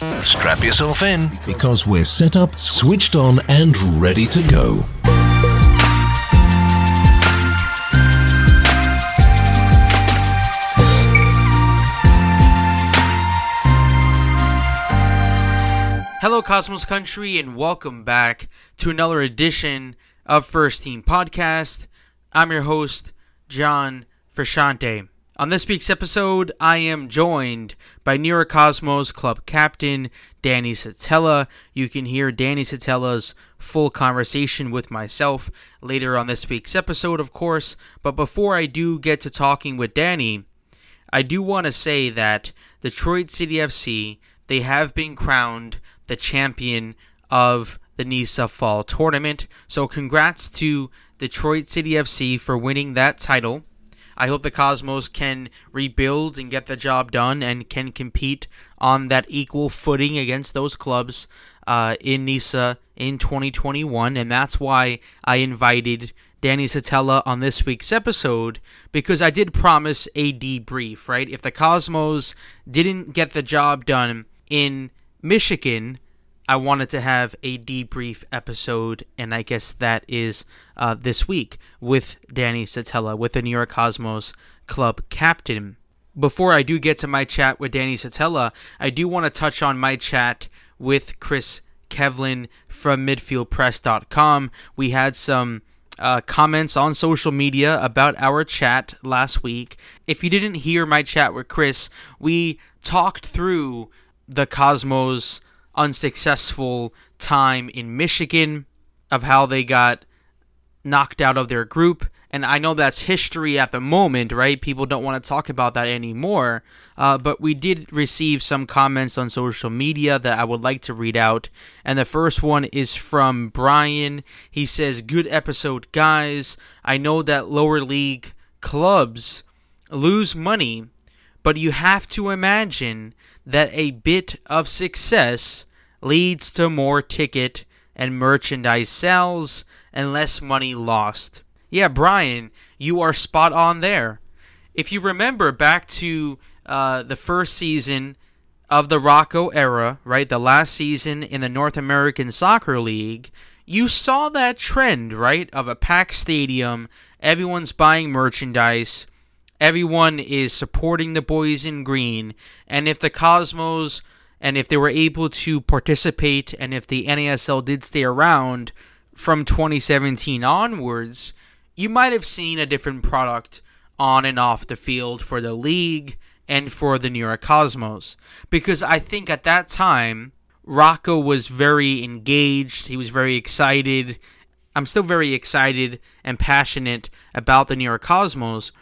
Strap yourself in. because we're set up, switched on, and ready to go. Hello, Cosmos Country, and welcome back to another edition of First Team Podcast. I'm your host, John Frashante. On this week's episode, I am joined by New York Cosmos club captain Danny Szetela. You can hear Danny Szetela's full conversation with myself later on this week's episode, of course. But before I do get to talking with Danny, I do want to say that Detroit City FC, they have been crowned the champion of the NISA Fall Tournament. So congrats to Detroit City FC for winning that title. I hope the Cosmos can rebuild and get the job done and can compete on that equal footing against those clubs uh, in NISA in 2021. And that's why I invited Danny Szetela on this week's episode because I did promise a debrief, right? If the Cosmos didn't get the job done in Michigan, I wanted to have a debrief episode, and I guess that is uh, this week with Danny Szetela, with the New York Cosmos club captain. Before I do get to my chat with Danny Szetela, I do want to touch on my chat with Chris Kivlehan from MidfieldPress.com. We had some uh, comments on social media about our chat last week. If you didn't hear my chat with Chris, we talked through the Cosmos' unsuccessful time in Michigan, of how they got knocked out of their group. And I know that's history at the moment, right? People don't want to talk about that anymore. Uh, but we did receive some comments on social media that I would like to read out. And the first one is from Brian. He says, Good episode, guys. I know that lower league clubs lose money, but you have to imagine that a bit of success leads to more ticket and merchandise sales and less money lost. Yeah, Brian, you are spot on there. If you remember back to uh, the first season of the Rocco era, right, the last season in the North American Soccer League, you saw that trend, right, of a packed stadium, everyone's buying merchandise, everyone is supporting the boys in green, and if the Cosmos and if they were able to participate and if the NASL did stay around from 2017 onwards, you might have seen a different product on and off the field for the league and for the New York Cosmos. Because I think at that time, Rocco was very engaged, he was very excited. I'm still very excited and passionate about the New York Cosmos,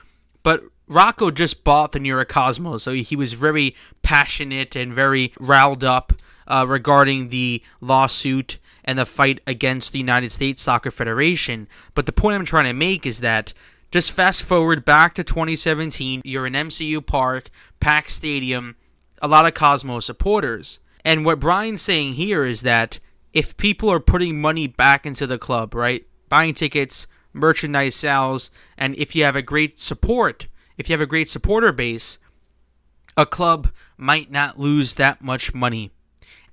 but Rocco just bought the New York Cosmos, so he was very passionate and very riled up uh, regarding the lawsuit and the fight against the United States Soccer Federation. But the point I'm trying to make is that just fast forward back to 2017, you're in MCU Park, packed stadium, a lot of Cosmos supporters. And what Brian's saying here is that if people are putting money back into the club, right, buying tickets, merchandise sales, and if you have a great support, if you have a great supporter base, a club might not lose that much money.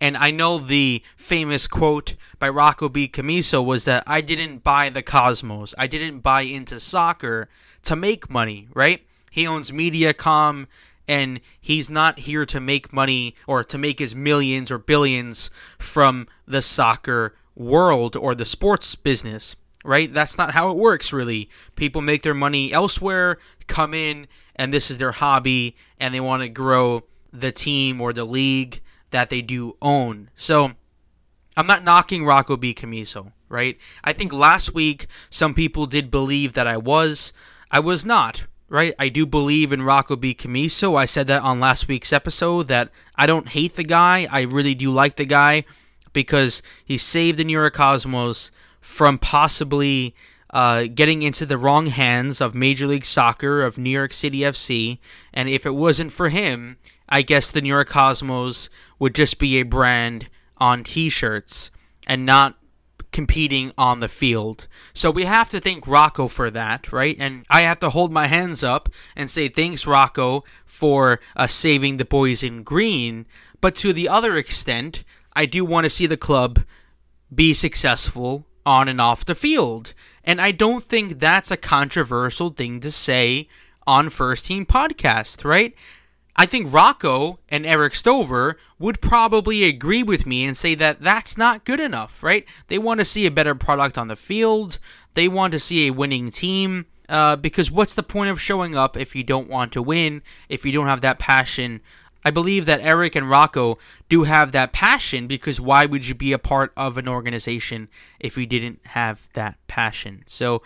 And I know the famous quote by Rocco B. Commisso was that I didn't buy the Cosmos. I didn't buy into soccer to make money, right? He owns Mediacom and he's not here to make money or to make his millions or billions from the soccer world or the sports business, right? That's not how it works, really. People make their money elsewhere, come in, and this is their hobby, and they want to grow the team or the league that they do own. So I'm not knocking Rocco B. Commisso, right? I think last week some people did believe that I was. I was not, right? I do believe in Rocco B. Commisso. I said that on last week's episode that I don't hate the guy. I really do like the guy because he saved the New York Cosmos from possibly uh, getting into the wrong hands of Major League Soccer, of New York City FC. And if it wasn't for him, I guess the New York Cosmos would just be a brand on t shirts and not competing on the field. So we have to thank Rocco for that, right? And I have to hold my hands up and say thanks, Rocco, for uh, saving the boys in green. But to the other extent, I do want to see the club be successful on and off the field. And I don't think that's a controversial thing to say on First Team Podcast, right? I think Rocco and Erik Stover would probably agree with me and say that that's not good enough, right? They want to see a better product on the field. They want to see a winning team. Uh, because what's the point of showing up if you don't want to win, if you don't have that passion? I believe that Erik and Rocco do have that passion because why would you be a part of an organization if you didn't have that passion? So,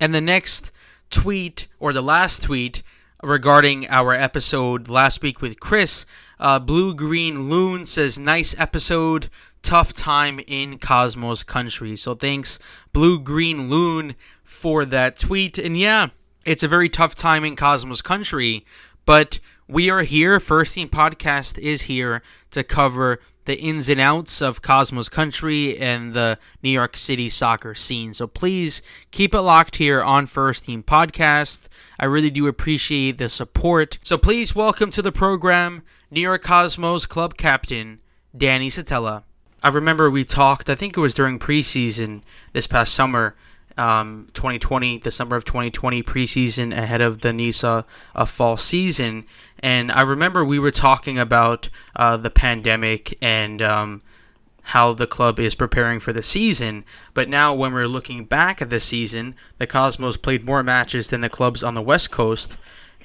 and the next tweet or the last tweet regarding our episode last week with Chris. Uh, Blue Green Loon says, Nice episode. Tough time in Cosmos country. So thanks, Blue Green Loon, for that tweet. And yeah, it's a very tough time in Cosmos country, but we are here. First Team Podcast is here to cover the ins and outs of Cosmos Country and the New York City soccer scene. So please keep it locked here on First Team Podcast. I really do appreciate the support. So please welcome to the program New York Cosmos club captain Danny Szetela. I remember we talked, I think it was during preseason this past summer, um, 2020, the summer of 2020 preseason ahead of the NISA uh, fall season. And I remember we were talking about uh, the pandemic and um, how the club is preparing for the season. But now, when we're looking back at the season, the Cosmos played more matches than the clubs on the West Coast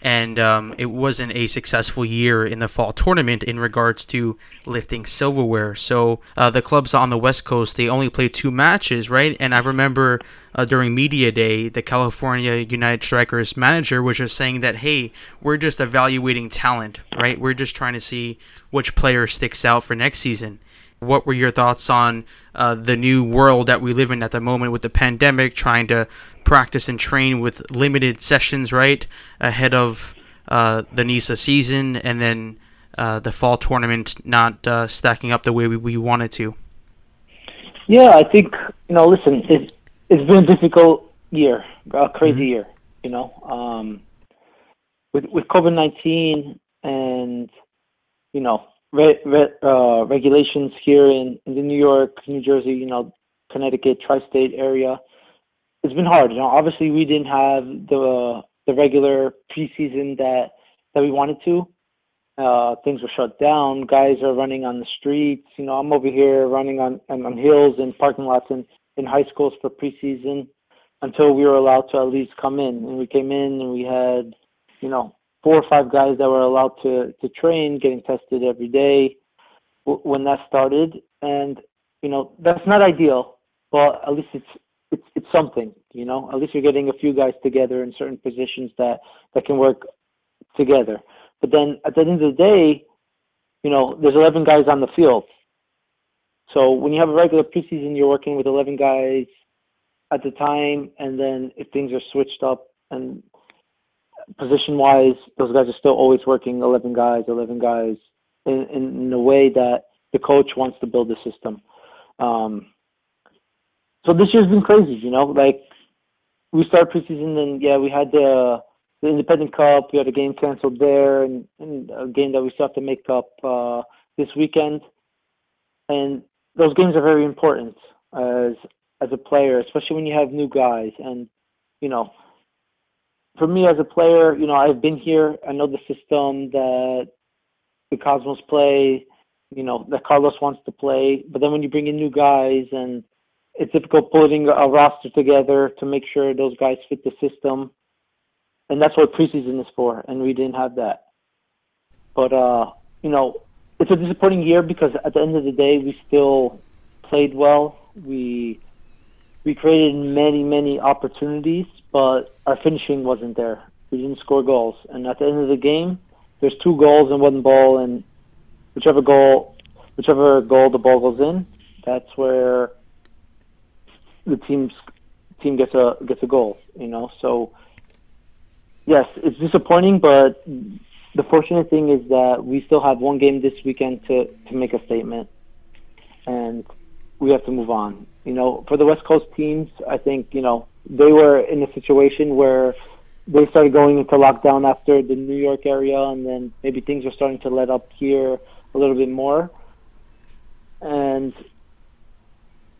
and um, it wasn't a successful year in the fall tournament in regards to lifting silverware. So uh, the clubs on the West Coast they only played two matches, right? And I remember uh, during media day, the California United Strikers manager was just saying that, hey, we're just evaluating talent, right? We're just trying to see which player sticks out for next season. What were your thoughts on uh, the new world that we live in at the moment with the pandemic, trying to practice and train with limited sessions, right, ahead of uh, the NISA season, and then uh, the fall tournament not uh, stacking up the way we, we wanted to. Yeah, I think you know. Listen, it, it's been a difficult year, a crazy mm-hmm. year. You know, um, with with COVID nineteen and you know regulations here in, the New York, New Jersey, you know, Connecticut, tri-state area it's been hard. You know, obviously we didn't have the the regular preseason that that we wanted to. Uh, things were shut down. Guys are running on the streets. You know, I'm over here running on on, on hills and parking lots and in high schools for preseason until we were allowed to at least come in. And we came in and we had, you know, four or five guys that were allowed to to train, getting tested every day w- when that started. And you know, that's not ideal, but at least it's it's it's something, you know. At least you're getting a few guys together in certain positions that that can work together. But then at the end of the day, you know, there's 11 guys on the field. So when you have a regular preseason, you're working with 11 guys at the time, and then if things are switched up and position-wise, those guys are still always working 11 guys, 11 guys in, in, a way that the coach wants to build the system. Um, so this year's been crazy, you know. Like we start preseason, and yeah, we had the the Independent Cup. We had a game canceled there, and, and a game that we still have to make up uh, this weekend. And those games are very important as as a player, especially when you have new guys. And you know, for me as a player, you know, I've been here. I know the system that the Cosmos play. You know that Carlos wants to play, but then when you bring in new guys and it's difficult putting a roster together to make sure those guys fit the system. And that's what preseason is for, and we didn't have that. But uh, you know, it's a disappointing year because at the end of the day, we still played well. We we created many many opportunities, but our finishing wasn't there. We didn't score goals, and at the end of the game, there's two goals and one ball, and whichever goal, whichever goal the ball goes in, that's where the team's team gets a gets a goal. You know, so yes, it's disappointing, but the fortunate thing is that we still have one game this weekend to to make a statement, and we have to move on. You know, for the West Coast teams, I think you know they were in a situation where they started going into lockdown after the New York area, and then maybe things are starting to let up here a little bit more, and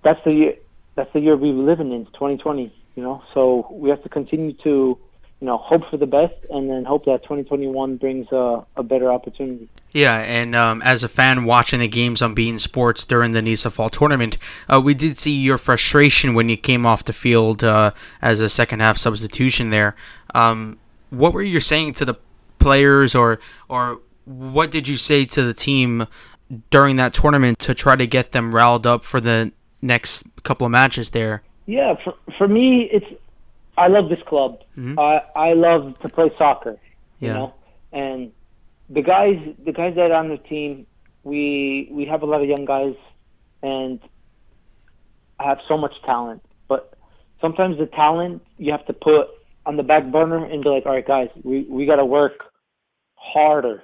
that's the year. That's the year we live in, in 2020. You know, so we have to continue to you know, hope for the best and then hope that 2021 brings a, a better opportunity. Yeah, and um, as a fan watching the games on beIN Sports during the NISA Fall Tournament, uh, we did see your frustration when you came off the field uh, as a second half substitution there. Um, what were you saying to the players, or or what did you say to the team during that tournament to try to get them riled up for the next couple of matches there? Yeah, for, for me, it's I love this club. Mm-hmm. I I love to play soccer. You know, and the guys the guys that are on the team, we we have a lot of young guys, and I have so much talent. But sometimes the talent you have to put on the back burner and be like, all right, guys, we we got to work harder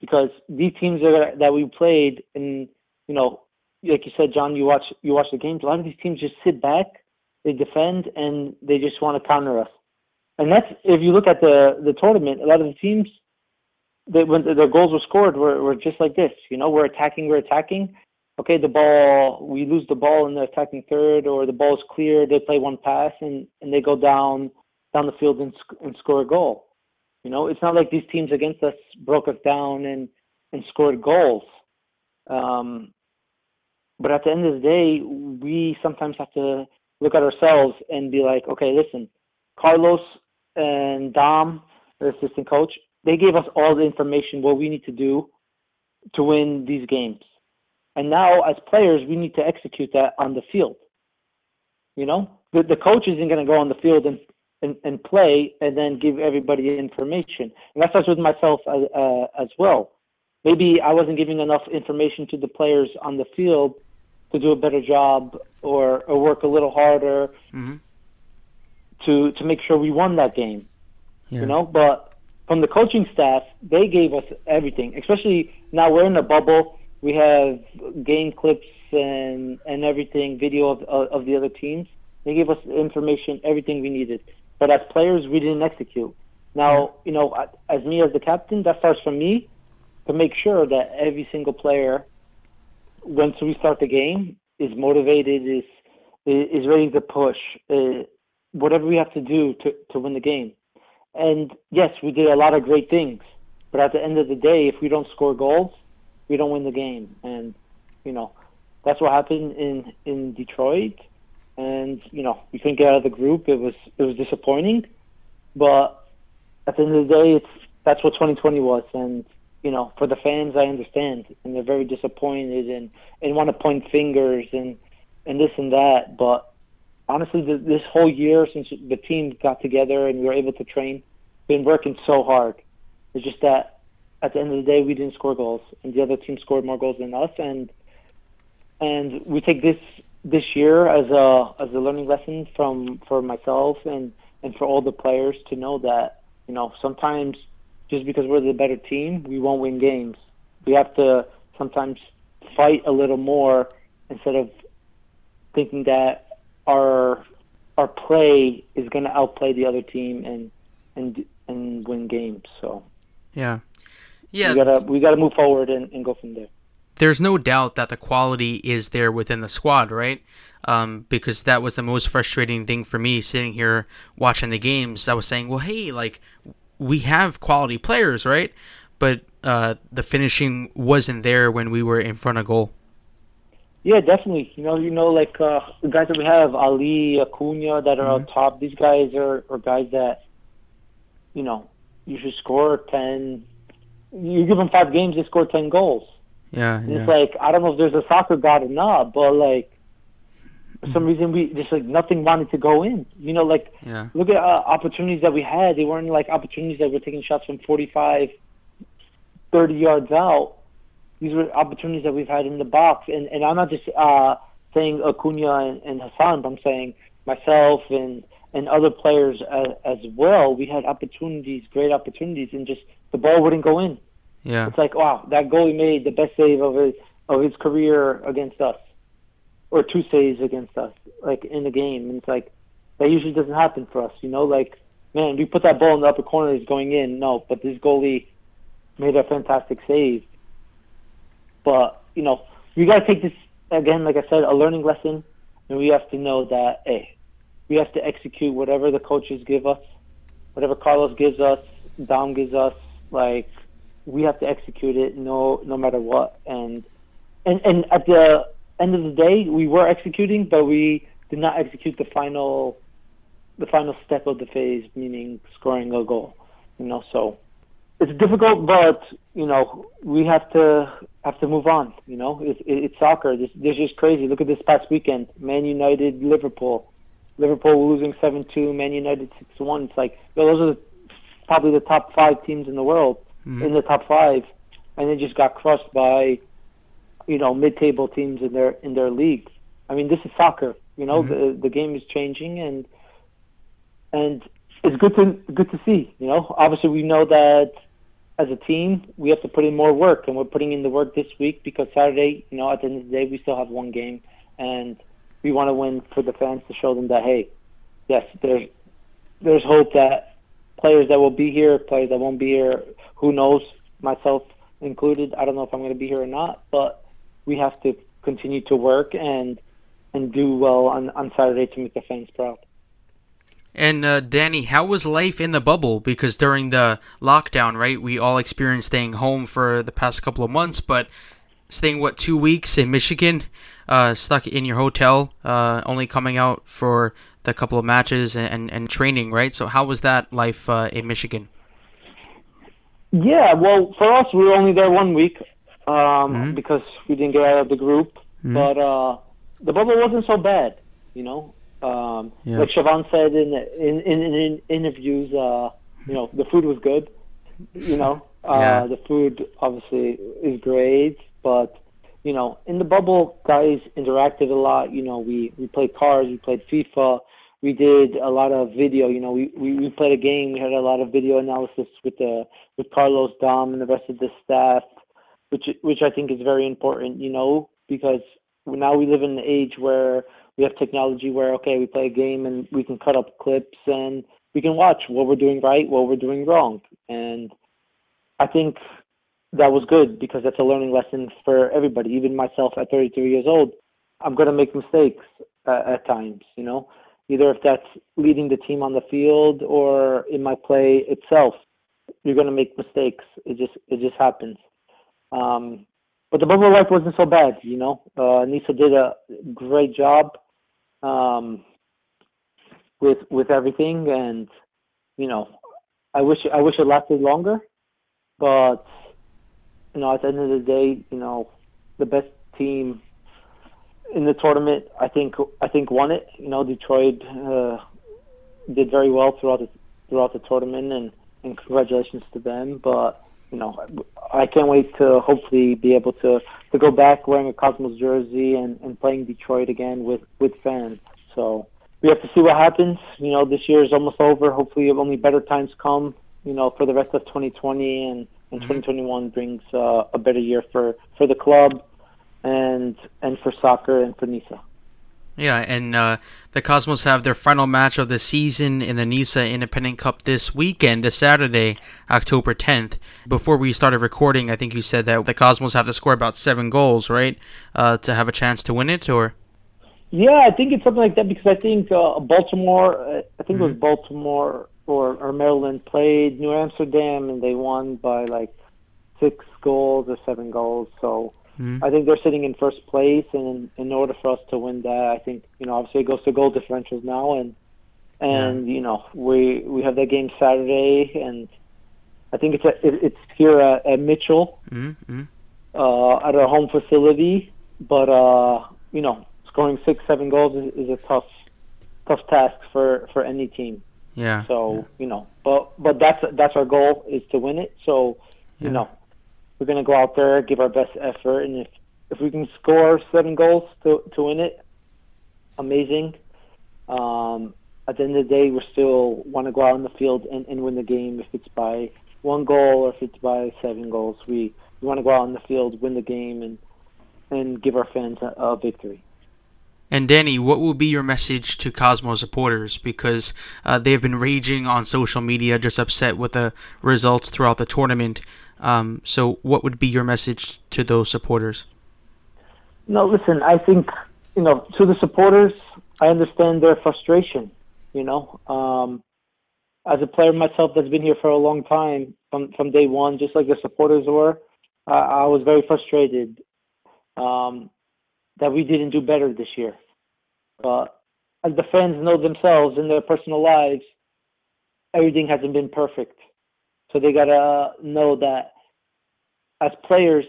because these teams are, that we played, and you know, like you said, John, you watch you watch the games. A lot of these teams just sit back they defend and they just want to counter us. And that's if you look at the the tournament, a lot of the teams that when their goals were scored were, were just like this. You know, we're attacking, we're attacking. Okay, the ball we lose the ball in the attacking third, or the ball is clear. They play one pass and and they go down down the field and and score a goal. You know, it's not like these teams against us broke us down and and scored goals. Um, but at the end of the day, we sometimes have to look at ourselves and be like, okay, listen, Carlos and Dom, the assistant coach, they gave us all the information what we need to do to win these games. And now, as players, we need to execute that on the field. You know, the, the coach isn't going to go on the field and, and, and play and then give everybody information. And that starts with myself uh, as well. Maybe I wasn't giving enough information to the players on the field to do a better job or, or work a little harder mm-hmm. to to make sure we won that game. Yeah. You know, but from the coaching staff, they gave us everything. Especially now we're in a bubble. We have game clips and and everything, video of of the other teams. They gave us information, everything we needed. But as players, we didn't execute. Now, yeah. you know, as me as the captain, that starts from me to make sure that every single player once we start the game, is motivated, is is ready to push, uh, whatever we have to do to to win the game. And yes, we did a lot of great things, but at the end of the day, if we don't score goals, we don't win the game. And you know, that's what happened in in Detroit. And you know, we couldn't get out of the group. It was it was disappointing, but at the end of the day, it's that's what 2020 was, and you know, for the fans, I understand, and they're very disappointed and and want to point fingers and and this and that. But honestly, the, this whole year since the team got together and we were able to train, been working so hard. It's just that at the end of the day, we didn't score goals, and the other team scored more goals than us, and and we take this this year as a as a learning lesson from for myself and and for all the players to know that you know sometimes just because we're the better team, we won't win games. We have to sometimes fight a little more instead of thinking that our our play is going to outplay the other team and and and win games. So yeah, yeah, we gotta we gotta move forward and, and go from there. There's no doubt that the quality is there within the squad, right? Um, because that was the most frustrating thing for me sitting here watching the games. I was saying, well, hey, like we have quality players, right? But uh, the finishing wasn't there when we were in front of goal. Yeah, definitely. You know, you know, like uh, the guys that we have, Ali, Acuna, that are mm-hmm. on top. These guys are, are guys that, you know, you should score ten. You give them five games, they score ten goals. Yeah, yeah. It's like I don't know if there's a soccer god or not, but like for some reason we just like nothing wanted to go in. You know, like yeah. look at uh, opportunities that we had. They weren't like opportunities that were taking shots from 45, 30 yards out. These were opportunities that we've had in the box. And and I'm not just uh, saying Acuna and, and Hassan, but I'm saying myself and and other players as, as well. We had opportunities, great opportunities, and just the ball wouldn't go in. Yeah, it's like wow, that goalie made the best save of his of his career against us or two saves against us, like in the game. And it's like that usually doesn't happen for us, you know. Like, man, we put that ball in the upper corner, is going in. No, but this goalie made a fantastic save. But you know, we got to take this again, like I said, a learning lesson, and we have to know that hey, we have to execute whatever the coaches give us, whatever Carlos gives us, Dom gives us. Like we have to execute it, no, no matter what. And and and at the end of the day, we were executing, but we did not execute the final the final step of the phase, meaning scoring a goal. You know, so it's difficult, but you know we have to have to move on. You know, it's, it's soccer. This, this is crazy. Look at this past weekend: Man United, Liverpool. Liverpool losing seven two, Man United six one. It's like those are the, probably the top five teams in the world mm-hmm. in the top five, and they just got crushed by you know mid-table teams in their in their leagues. I mean, this is soccer. You know, mm-hmm. the the game is changing, and and it's good to good to see. You know, obviously we know that as a team we have to put in more work, and we're putting in the work this week because Saturday, you know, at the end of the day, we still have one game, and we want to win for the fans to show them that hey, yes, there's there's hope that players that will be here, players that won't be here, who knows, myself included. I don't know if I'm going to be here or not, but we have to continue to work and and do well on on Saturday to make the fans proud. And uh, Danny, how was life in the bubble? Because during the lockdown, right, we all experienced staying home for the past couple of months, but staying what two weeks in Michigan, uh, stuck in your hotel, uh, only coming out for the couple of matches and, and, and training, right? So how was that life uh, in Michigan? Yeah, well, for us, we were only there one week um, mm-hmm. because we didn't get out of the group, mm-hmm. but uh, the bubble wasn't so bad, you know. Um, yeah. Like Siobhan said in in in, in interviews, uh, you know, the food was good. You know, uh, yeah. the food obviously is great, but you know, in the bubble, guys interacted a lot. You know, we we played cards, we played FIFA, we did a lot of video. You know, we we, we played a game. We had a lot of video analysis with the with Carlos Dom and the rest of the staff, which which I think is very important. You know, because now we live in an age where we have technology where okay we play a game and we can cut up clips and we can watch what we're doing right what we're doing wrong. And i think that was good because that's a learning lesson for everybody even myself at 33 years old. I'm going to make mistakes uh, at times you know either if that's leading the team on the field or in my play itself you're going to make mistakes. It just it just happens um, but the bubble life wasn't so bad, you know. Uh, NISA did a great job um, with with everything, and you know, I wish I wish it lasted longer, but you know, at the end of the day, you know, the best team in the tournament, I think I think won it. You know, Detroit uh, did very well throughout the throughout the tournament, and and congratulations to them. But you know, I can't wait to hopefully be able to to go back wearing a Cosmos jersey and and playing Detroit again with with fans. So we have to see what happens. You know, this year is almost over. Hopefully, only better times come. You know, for the rest of 2020 and and mm-hmm. 2021 brings uh, a better year for for the club and and for soccer and for NISA. Yeah, and uh, the Cosmos have their final match of the season in the NISA Independent Cup this weekend, this Saturday, October 10th. Before we started recording, I think you said that the Cosmos have to score about seven goals, right, uh, to have a chance to win it, or? Yeah, I think it's something like that because I think uh, Baltimore, uh, I think mm-hmm. it was mm-hmm. Baltimore or, or Maryland played New Amsterdam and they won by like six goals or seven goals. So Mm-hmm. I think they're sitting in first place, and in, order for us to win that, I think you know obviously it goes to goal differentials now, and and yeah. you know we we have that game Saturday, and I think it's a, it, it's here at, at Mitchel mm-hmm. uh, at our home facility, but uh, you know scoring six seven goals is, is a tough tough task for for any team. Yeah. So yeah. you know, but but that's that's our goal is to win it. So you know we're going to go out there, give our best effort, and if if we can score seven goals to to win it, amazing. Um, at the end of the day, we still want to go out on the field and, and win the game. If it's by one goal or if it's by seven goals, we, we want to go out on the field, win the game, and and give our fans a, a victory. And Danny, what will be your message to Cosmo supporters? Because uh, they have been raging on social media, just upset with the results throughout the tournament. Um, so, what would be your message to those supporters? No, listen. I think you know to the supporters, I understand their frustration. You know, um, as a player myself that's been here for a long time from from day one, just like the supporters were, I, I was very frustrated um, that we didn't do better this year. But as the fans know themselves in their personal lives, everything hasn't been perfect. So they gotta know that as players,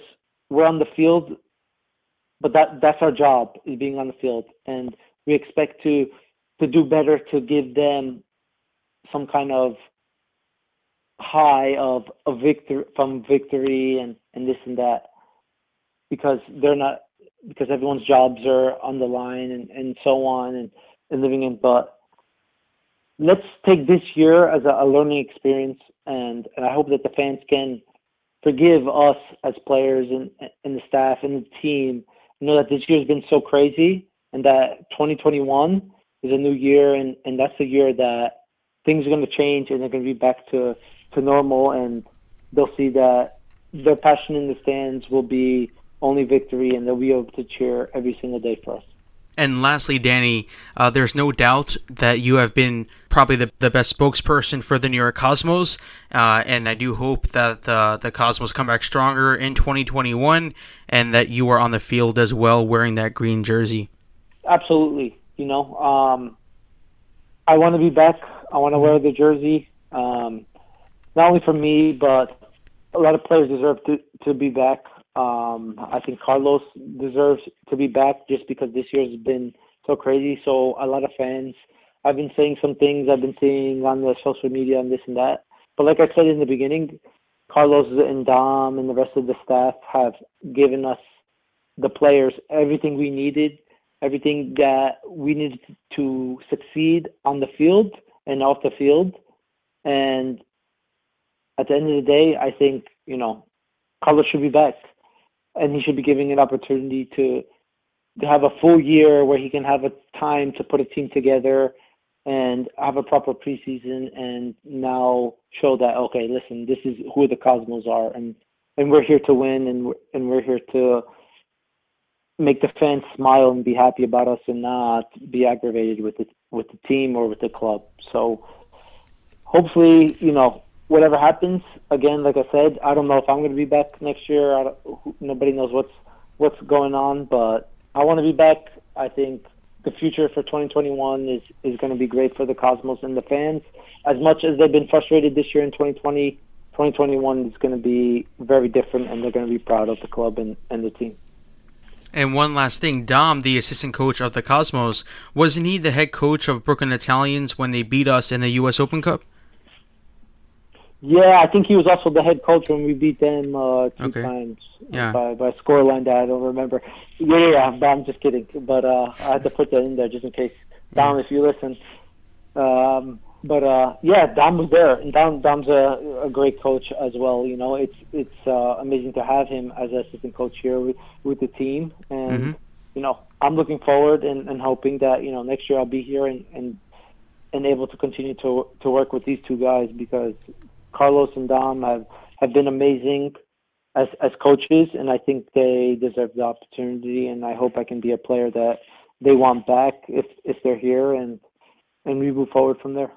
we're on the field, but that that's our job is being on the field, and we expect to to do better to give them some kind of high of a victory from victory and and this and that because they're not because everyone's jobs are on the line and and so on and and living in. But let's take this year as a, a learning experience and, and I hope that the fans can forgive us as players and and the staff and the team know that this year's been so crazy and that 2021 is a new year and and that's the year that things are going to change and they're going to be back to to normal and they'll see that their passion in the stands will be only victory and they'll be able to cheer every single day for us. And lastly, Danny, uh, there's no doubt that you have been probably the, the best spokesperson for the New York Cosmos. Uh, and I do hope that uh, the Cosmos come back stronger in 2021 and that you are on the field as well wearing that green jersey. Absolutely. You know, um, I want to be back. I want to wear the jersey. Um, not only for me, but a lot of players deserve to, to be back. Um, I think Carlos deserves to be back just because this year has been so crazy. So a lot of fans, I've been saying some things I've been seeing on the social media and this and that. But like I said in the beginning, Carlos and Dom and the rest of the staff have given us the players everything we needed, everything that we needed to succeed on the field and off the field. And at the end of the day, I think you know Carlos should be back and he should be giving an opportunity to to have a full year where he can have a time to put a team together and have a proper preseason and now show that okay listen this is who the cosmos are and and we're here to win and we're, and we're here to make the fans smile and be happy about us and not be aggravated with the with the team or with the club. So hopefully you know whatever happens, again, like I said, I don't know if I'm going to be back next year. Nobody knows what's what's going on, but I want to be back. I think the future for 2021 is is going to be great for the Cosmos and the fans. As much as they've been frustrated this year in 2020, 2021 is going to be very different, and they're going to be proud of the club and, and the team. And one last thing, Dom, the assistant coach of the Cosmos, wasn't he the head coach of Brooklyn Italians when they beat us in the U.S. Open Cup? Yeah, I think he was also the head coach when we beat them uh, two Okay. times Yeah. by by a scoreline that I don't remember. Yeah, yeah, yeah, but I'm just kidding. But uh, I had to put that in there just in case. Dom, if you listen. Um, but uh, yeah, Dom was there, and Dom Dom's a, a great coach as well. You know, it's it's uh, amazing to have him as assistant coach here with, with the team, and Mhm. you know, I'm looking forward and, and hoping that you know next year I'll be here and and and able to continue to to work with these two guys because Carlos and Dom have, have been amazing as as coaches, and I think they deserve the opportunity. And I hope I can be a player that they want back if if they're here, and and we move forward from there.